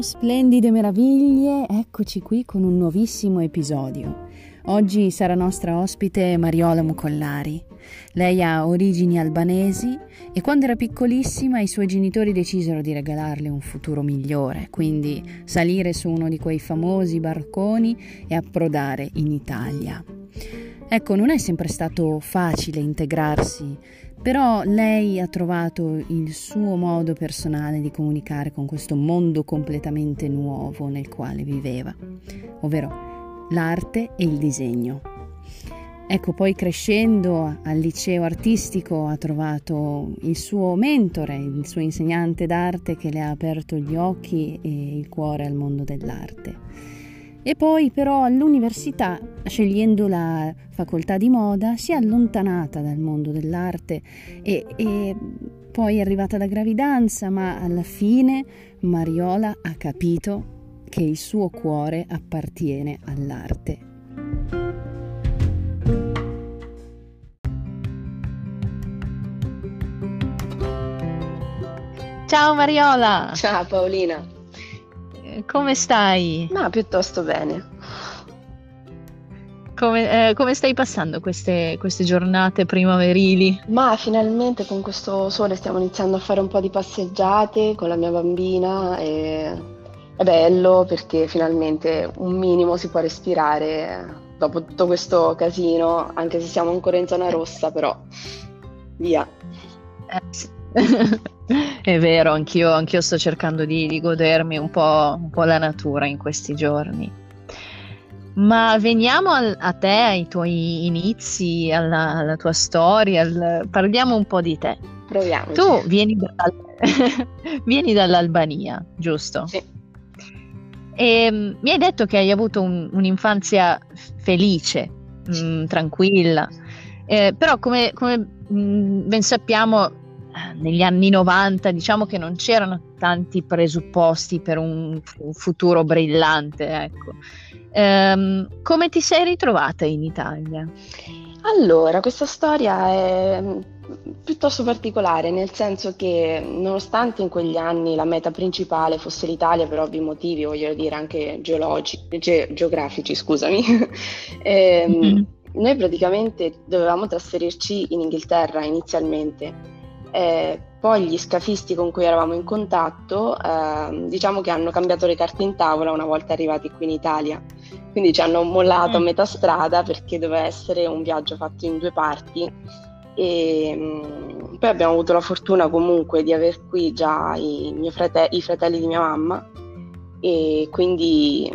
Splendide meraviglie, eccoci qui con un nuovissimo episodio. Oggi sarà nostra ospite Mariola Mucollari. Lei ha origini albanesi e quando era piccolissima i suoi genitori decisero di regalarle un futuro migliore, quindi salire su uno di quei famosi barconi e approdare in Italia. Ecco, non è sempre stato facile integrarsi però lei ha trovato il suo modo personale di comunicare con questo mondo completamente nuovo nel quale viveva, ovvero l'arte e il disegno. Ecco, poi crescendo al liceo artistico ha trovato il suo mentore, il suo insegnante d'arte che le ha aperto gli occhi e il cuore al mondo dell'arte. E poi però all'università, scegliendo la facoltà di moda, si è allontanata dal mondo dell'arte e, e poi è arrivata la gravidanza, ma alla fine Mariola ha capito che il suo cuore appartiene all'arte. Ciao Mariola! Ciao Paolina! Come stai? Ma piuttosto bene. Come, eh, come stai passando queste, queste, giornate primaverili? Ma finalmente con questo sole stiamo iniziando a fare un po' di passeggiate con la mia bambina e è bello perché finalmente un minimo si può respirare dopo tutto questo casino, anche se siamo ancora in zona rossa, però via. Eh, sì. È vero, anch'io, anch'io sto cercando di, di godermi un po', un po', la natura in questi giorni. Ma veniamo al, a te, ai tuoi inizi, alla, alla tua storia, al, parliamo un po' di te. Proviamo. Tu vieni, dal, vieni dall'Albania, giusto? Sì. E mm, mi hai detto che hai avuto un, un'infanzia felice, mh, mm, tranquilla, eh, però come, come mh, mm, ben sappiamo negli anni 90 diciamo che non c'erano tanti presupposti per un, un futuro brillante. Ecco. Ehm, come ti sei ritrovata in Italia? Allora, questa storia è mm, piuttosto particolare, nel senso che nonostante in quegli anni la meta principale fosse l'Italia per ovvi motivi, voglio dire anche geologi, ge- geografici, scusami, ehm, mm-hmm. noi praticamente dovevamo trasferirci in Inghilterra inizialmente eh, poi gli scafisti con cui eravamo in contatto, eh, diciamo che hanno cambiato le carte in tavola una volta arrivati qui in Italia. Quindi ci hanno mollato a mm. metà strada perché doveva essere un viaggio fatto in due parti. E mh, mm, poi abbiamo avuto la fortuna comunque di aver qui già i, frate- i fratelli di mia mamma e quindi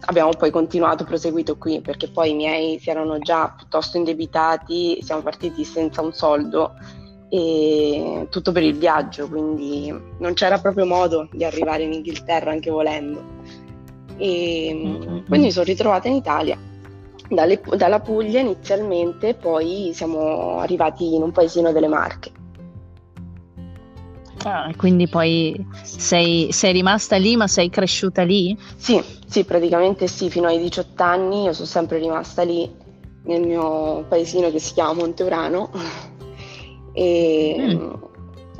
abbiamo poi continuato, proseguito qui perché poi i miei si erano già piuttosto indebitati, siamo partiti senza un soldo e tutto per il viaggio, quindi non c'era proprio modo di arrivare in Inghilterra anche volendo. E mm-hmm. quindi mi sono ritrovata in Italia, dalle, dalla Puglia inizialmente, poi siamo arrivati in un paesino delle Marche. Ah, quindi poi sei, sei, rimasta lì, ma sei cresciuta lì? Sì, sì, praticamente sì, fino ai 18 anni io sono sempre rimasta lì nel mio paesino che si chiama Monteurano e, mm.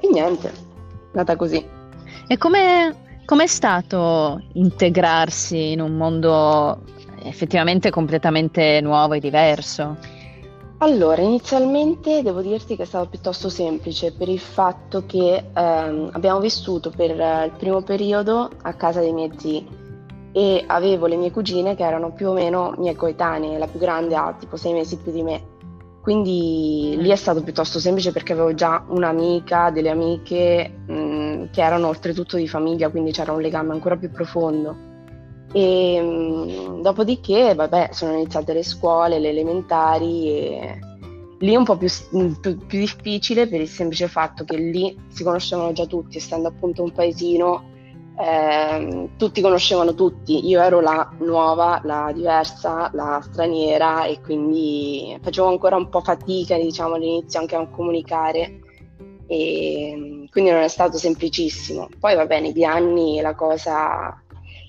e niente, nata così. E come è stato integrarsi in un mondo effettivamente completamente nuovo e diverso? Allora, inizialmente devo dirti che è stato piuttosto semplice per il fatto che ehm, abbiamo vissuto per il primo periodo a casa dei miei zii e avevo le mie cugine che erano più o meno mie coetanee, la più grande ha tipo sei mesi più di me quindi lì è stato piuttosto semplice perché avevo già un'amica, delle amiche mh, mm, che erano oltretutto di famiglia, quindi c'era un legame ancora più profondo. E mh, mm, dopodiché, vabbè, sono iniziate le scuole, le elementari e lì è un po' più, mm, più, più difficile per il semplice fatto che lì si conoscevano già tutti, essendo appunto un paesino eh, tutti conoscevano tutti, io ero la nuova, la diversa, la straniera e quindi facevo ancora un po' fatica diciamo all'inizio anche a comunicare e quindi non è stato semplicissimo. Poi va bene, di anni la cosa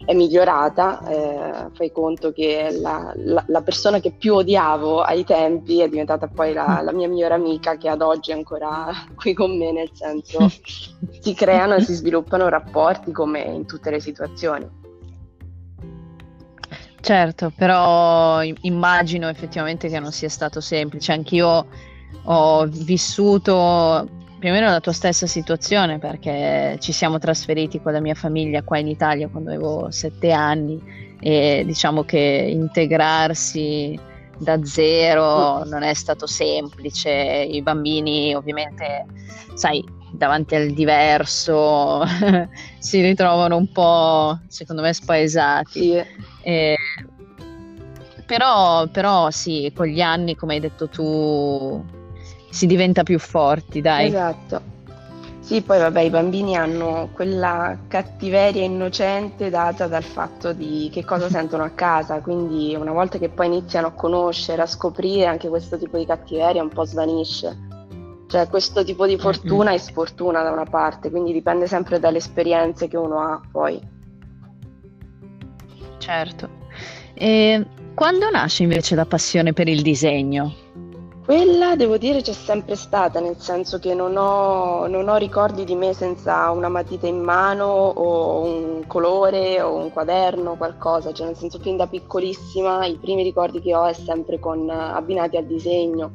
è migliorata, eh, fai conto che la, la, la, persona che più odiavo ai tempi è diventata poi la, la, mia migliore amica che ad oggi è ancora qui con me, nel senso si creano e si sviluppano rapporti come in tutte le situazioni. Certo, però immagino effettivamente che non sia stato semplice, anch'io ho vissuto più o meno la tua stessa situazione perché ci siamo trasferiti con la mia famiglia qua in Italia quando avevo sette anni e diciamo che integrarsi da zero non è stato semplice, i bambini ovviamente, sai, davanti al diverso si ritrovano un po', secondo me, spaesati. Sì. E, però, però sì, con gli anni, come hai detto tu, si diventa più forti, dai. Esatto. Sì, poi vabbè, i bambini hanno quella cattiveria innocente data dal fatto di che cosa sentono a casa, quindi una volta che poi iniziano a conoscere, a scoprire anche questo tipo di cattiveria un po' svanisce. Cioè questo tipo di fortuna mm-hmm. e sfortuna da una parte, quindi dipende sempre dalle esperienze che uno ha poi. Certo. E quando nasce invece la passione per il disegno? Quella devo dire c'è sempre stata, nel senso che non ho, non ho, ricordi di me senza una matita in mano o un colore o un quaderno, qualcosa, cioè nel senso fin da piccolissima i primi ricordi che ho è sempre con, abbinati al disegno.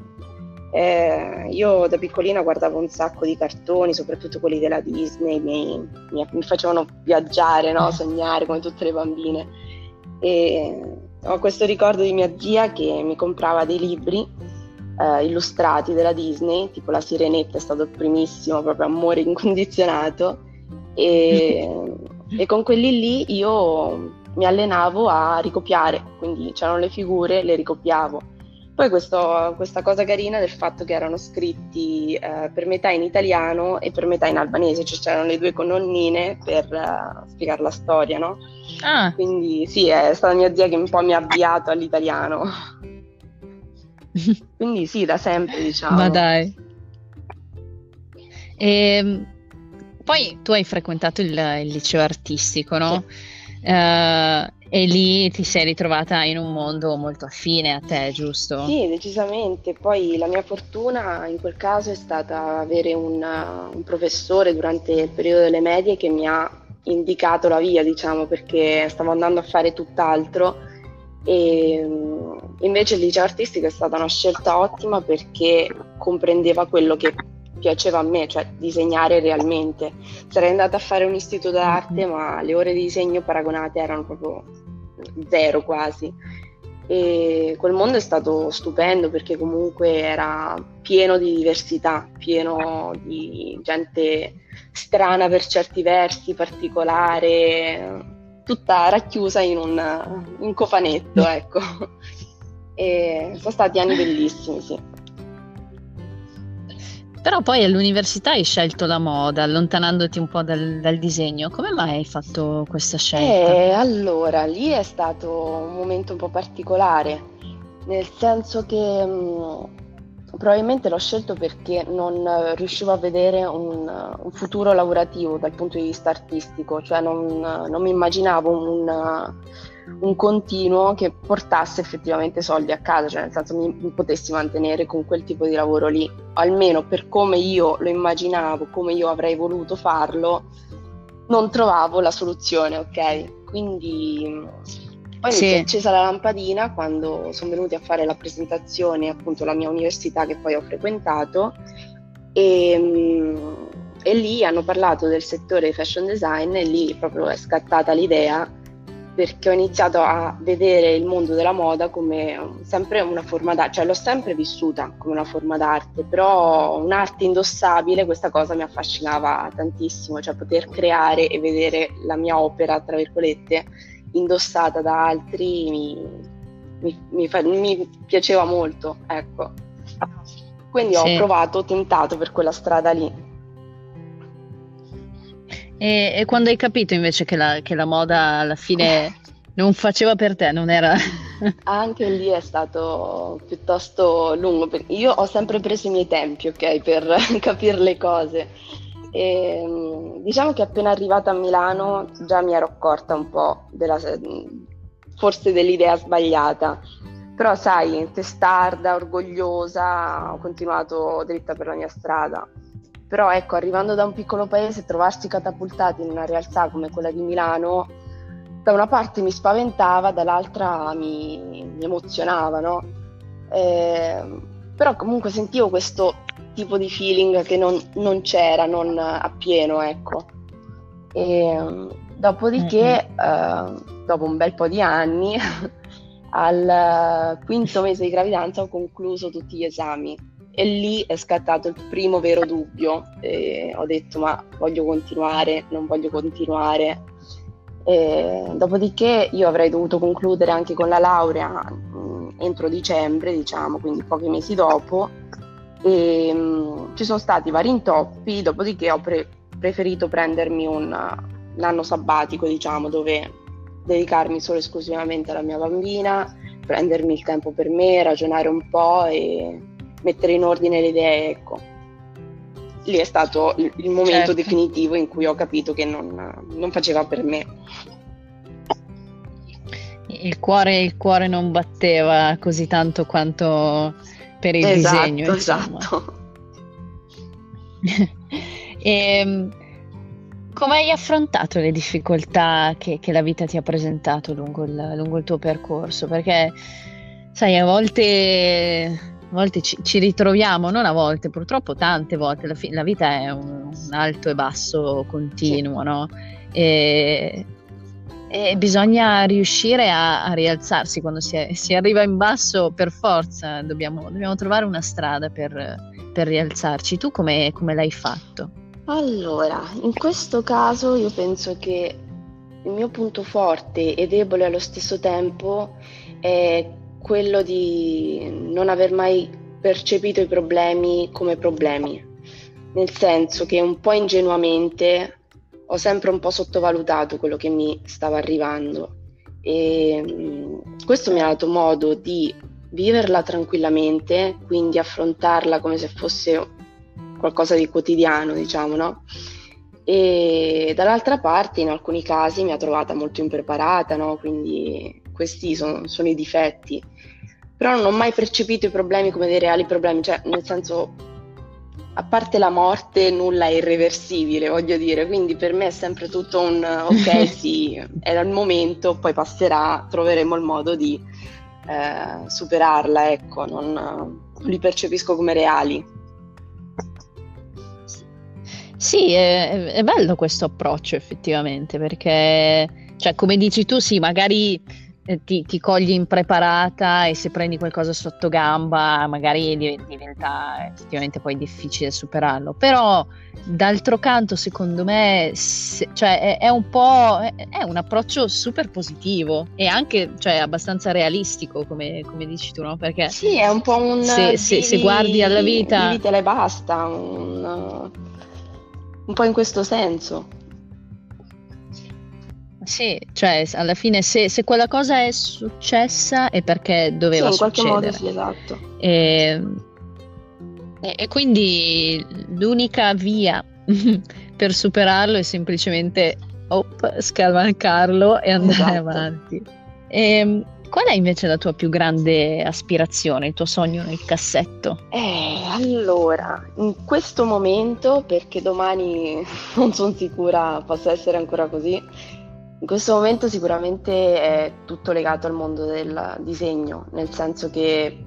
Eh, io da piccolina guardavo un sacco di cartoni, soprattutto quelli della Disney, mi, mi, mi facevano viaggiare, no? sognare come tutte le bambine. E ho questo ricordo di mia zia che mi comprava dei libri eh, illustrati della Disney, tipo La Sirenetta è stato il primissimo, proprio amore incondizionato, e, e con quelli lì io mi allenavo a ricopiare, quindi c'erano le figure, le ricopiavo. Poi questo, questa cosa carina del fatto che erano scritti eh, per metà in italiano e per metà in albanese, cioè c'erano le due colonnine per uh, spiegare la storia, no? Ah. Quindi sì, è stata mia zia che un po' mi ha avviato all'italiano. Quindi sì, da sempre diciamo. Ma dai. E, ehm, poi tu hai frequentato il, il liceo artistico, no? Sì. Uh, e lì ti sei ritrovata in un mondo molto affine a te, giusto? Sì, decisamente. Poi la mia fortuna in quel caso è stata avere un, un professore durante il periodo delle medie che mi ha indicato la via, diciamo, perché stavo andando a fare tutt'altro e invece il liceo artistico è stata una scelta ottima perché comprendeva quello che piaceva a me, cioè disegnare realmente. Sarei andata a fare un istituto d'arte, mm-hmm. ma le ore di disegno paragonate erano proprio zero quasi. E quel mondo è stato stupendo perché comunque era pieno di diversità, pieno di gente strana per certi versi, particolare, tutta racchiusa in un, un cofanetto, ecco. E sono stati anni bellissimi, sì. Però poi all'università hai scelto la moda, allontanandoti un po' dal, dal disegno. Come mai hai fatto questa scelta? Eh, allora, lì è stato un momento un po' particolare, nel senso che mh, Probabilmente l'ho scelto perché non riuscivo a vedere un, un, futuro lavorativo dal punto di vista artistico, cioè non, non mi immaginavo un, un, continuo che portasse effettivamente soldi a casa, cioè nel senso mi, mi potessi mantenere con quel tipo di lavoro lì, almeno per come io lo immaginavo, come io avrei voluto farlo, non trovavo la soluzione, ok? Quindi poi sì. mi si è accesa la lampadina quando sono venuti a fare la presentazione, appunto, alla mia università che poi ho frequentato e, mm, e lì hanno parlato del settore fashion design e lì proprio è scattata l'idea perché ho iniziato a vedere il mondo della moda come sempre una forma d'arte, cioè l'ho sempre vissuta come una forma d'arte, però un'arte indossabile, questa cosa mi affascinava tantissimo, cioè poter creare e vedere la mia opera, tra virgolette, indossata da altri mi, mi, mi, fa, mi piaceva molto, ecco. Quindi sì. ho provato, ho tentato per quella strada lì. E, e quando hai capito invece che la, che la moda alla fine non faceva per te, non era... Anche lì è stato piuttosto lungo, io ho sempre preso i miei tempi, ok, per capire le cose E, mm, diciamo che appena arrivata a Milano già mi ero accorta un po' della, forse dell'idea sbagliata. Però sai, testarda, orgogliosa, ho continuato dritta per la mia strada. Però ecco, arrivando da un piccolo paese, trovarsi catapultati in una realtà come quella di Milano, da una parte mi spaventava, dall'altra mi, mi emozionava, no? Eh, però comunque sentivo questo tipo di feeling che non, non c'era, non appieno, ecco. E, dopodiché, mm-hmm. eh, dopo un bel po' di anni, al quinto mese di gravidanza ho concluso tutti gli esami e lì è scattato il primo vero dubbio. E ho detto ma voglio continuare, non voglio continuare. E dopodiché io avrei dovuto concludere anche con la laurea mh, mm, entro dicembre, diciamo, quindi pochi mesi dopo. E, mh, mm, ci sono stati vari intoppi, dopodiché ho pre- preferito prendermi un, un anno sabbatico, diciamo, dove dedicarmi solo e esclusivamente alla mia bambina, prendermi il tempo per me, ragionare un po' e mettere in ordine le idee, ecco. Lì è stato il, il momento certo. definitivo in cui ho capito che non, non faceva per me. Il cuore, il cuore, non batteva così tanto quanto per il esatto, disegno. Esatto. e, ehm, come hai affrontato le difficoltà che, che, la vita ti ha presentato lungo il, lungo il tuo percorso? Perché, sai, a volte a volte ci, ci, ritroviamo, non a volte, purtroppo tante volte, la, fi- la vita è un, un, alto e basso continuo, no? E, e bisogna riuscire a, a rialzarsi quando si, è, si, arriva in basso per forza, dobbiamo, dobbiamo trovare una strada per, per rialzarci. Tu come, come l'hai fatto? Allora, in questo caso io penso che il mio punto forte e debole allo stesso tempo è quello di non aver mai percepito i problemi come problemi, nel senso che un po' ingenuamente ho sempre un po' sottovalutato quello che mi stava arrivando e mm, questo mi ha dato modo di viverla tranquillamente, quindi affrontarla come se fosse qualcosa di quotidiano, diciamo, no? E dall'altra parte, in alcuni casi, mi ha trovata molto impreparata, no? Quindi questi sono, sono i difetti. Però non ho mai percepito i problemi come dei reali problemi, cioè nel senso, a parte la morte, nulla è irreversibile, voglio dire, quindi per me è sempre tutto un ok, sì, era il momento, poi passerà, troveremo il modo di eh, superarla, ecco, non, non li percepisco come reali. Sì, è, è bello questo approccio effettivamente, perché, cioè, come dici tu, sì, magari ti, ti, cogli impreparata e se prendi qualcosa sotto gamba magari diventa effettivamente poi difficile superarlo però d'altro canto secondo me se, cioè, è, è, un po' è, è, un approccio super positivo e anche cioè, abbastanza realistico come, come, dici tu no? perché sì è un po' un se, se, se guardi alla vita vivitela e basta un, un po' in questo senso sì, cioè alla fine se, se, quella cosa è successa è perché doveva sì, in succedere. qualche modo sì, esatto. E, e, e quindi l'unica via per superarlo è semplicemente op, scavalcarlo e andare esatto. avanti. E, ehm, qual è invece la tua più grande aspirazione, il tuo sogno nel cassetto? Eh, allora, in questo momento, perché domani non sono sicura possa essere ancora così, in questo momento sicuramente è tutto legato al mondo del disegno, nel senso che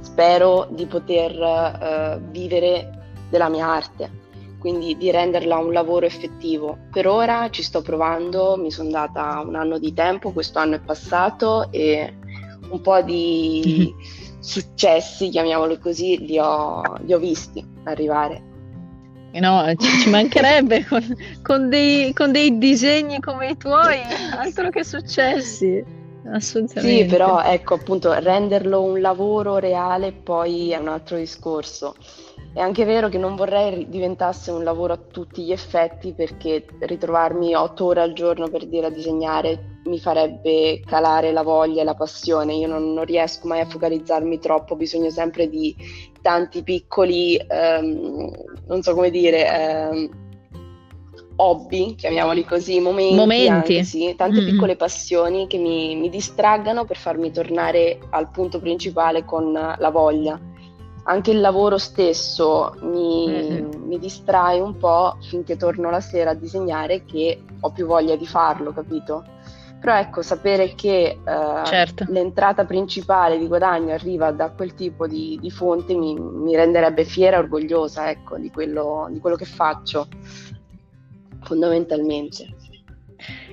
spero di poter uh, vivere della mia arte, quindi di renderla un lavoro effettivo. Per ora ci sto provando, mi sono data un anno di tempo, questo anno è passato e un po' di successi, chiamiamoli così, li ho, li ho visti arrivare. No, ci, ci mancherebbe con, con, dei, con, dei, disegni come i tuoi, altro che successi. Assolutamente. Sì, però ecco appunto renderlo un lavoro reale poi è un altro discorso. È anche vero che non vorrei diventasse un lavoro a tutti gli effetti perché ritrovarmi otto ore al giorno per dire a disegnare mi farebbe calare la voglia e la passione. Io non, non riesco mai a focalizzarmi troppo, ho bisogno sempre di tanti piccoli, ehm, non so come dire, ehm, hobby, chiamiamoli così, momenti, Momenti. sì, tante Mm-mm. piccole passioni che mi, mi distraggano per farmi tornare al punto principale con la voglia. Anche il lavoro stesso mi, Mm-mm. mi distrae un po' finché torno la sera a disegnare che ho più voglia di farlo, capito? Però ecco, sapere che eh, Certo. l'entrata principale di guadagno arriva da quel tipo di, di fonte mi, mi renderebbe fiera e orgogliosa, ecco, di quello, di quello che faccio, fondamentalmente.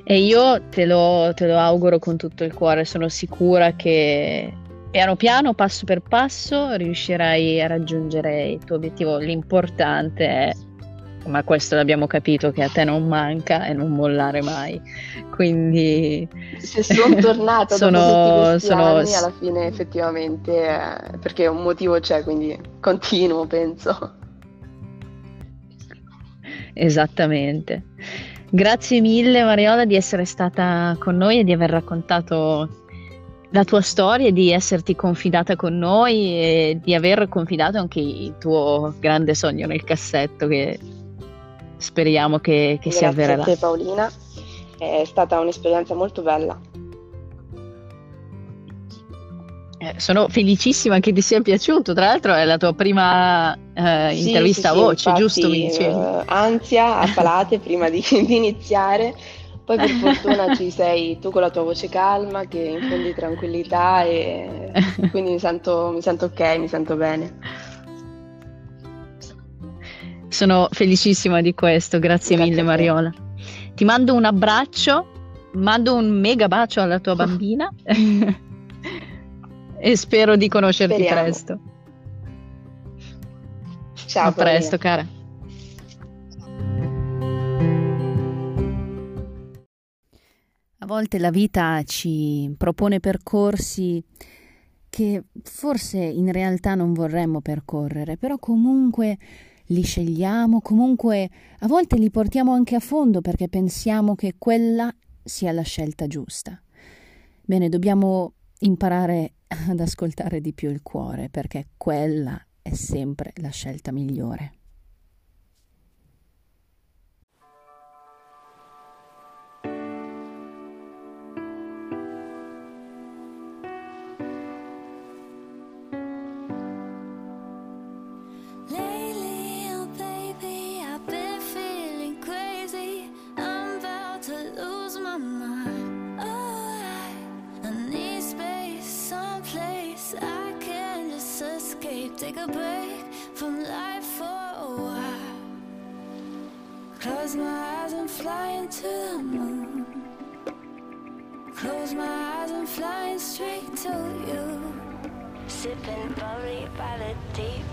E io te lo, te lo auguro con tutto il cuore, sono sicura che piano piano, passo per passo, riuscirai a raggiungere il tuo obiettivo. L'importante è, ma questo l'abbiamo capito, che a te non manca e non mollare mai. Quindi Se sono tornata dopo Sono- sono- anni, alla fine effettivamente, eh, perché un motivo c'è, quindi continuo, penso. Esattamente. Grazie mille Mariola di essere stata con noi e di aver raccontato la tua storia, e di esserti confidata con noi e di aver confidato anche il tuo grande sogno nel cassetto che speriamo che, che si Grazie a avvererà. te Paolina, è stata un'esperienza molto bella. Eh, sono felicissima che ti sia piaciuto, tra l'altro è la tua prima eh, Sì, intervista sì, a sì, voce, infatti, giusto? Mi dicevi? eh, ansia a palate prima di, di iniziare, poi per fortuna ci sei tu con la tua voce calma che infondi tranquillità e quindi mi sento, mi sento ok, mi sento bene. Sono felicissima di questo, grazie, Grazie mille. Mariola. Ti mando un abbraccio, mando un mega bacio alla tua bambina e spero di conoscerti Speriamo. presto. Ciao a presto, cara. A volte la vita ci propone percorsi che forse in realtà non vorremmo percorrere, però comunque li scegliamo, comunque a volte li portiamo anche a fondo perché pensiamo che quella sia la scelta giusta. Bene, dobbiamo imparare ad ascoltare di più il cuore perché quella è sempre la scelta migliore. Close my eyes and fly into the moon. Close my eyes and flying straight to you. Sipping bubbly by the deep.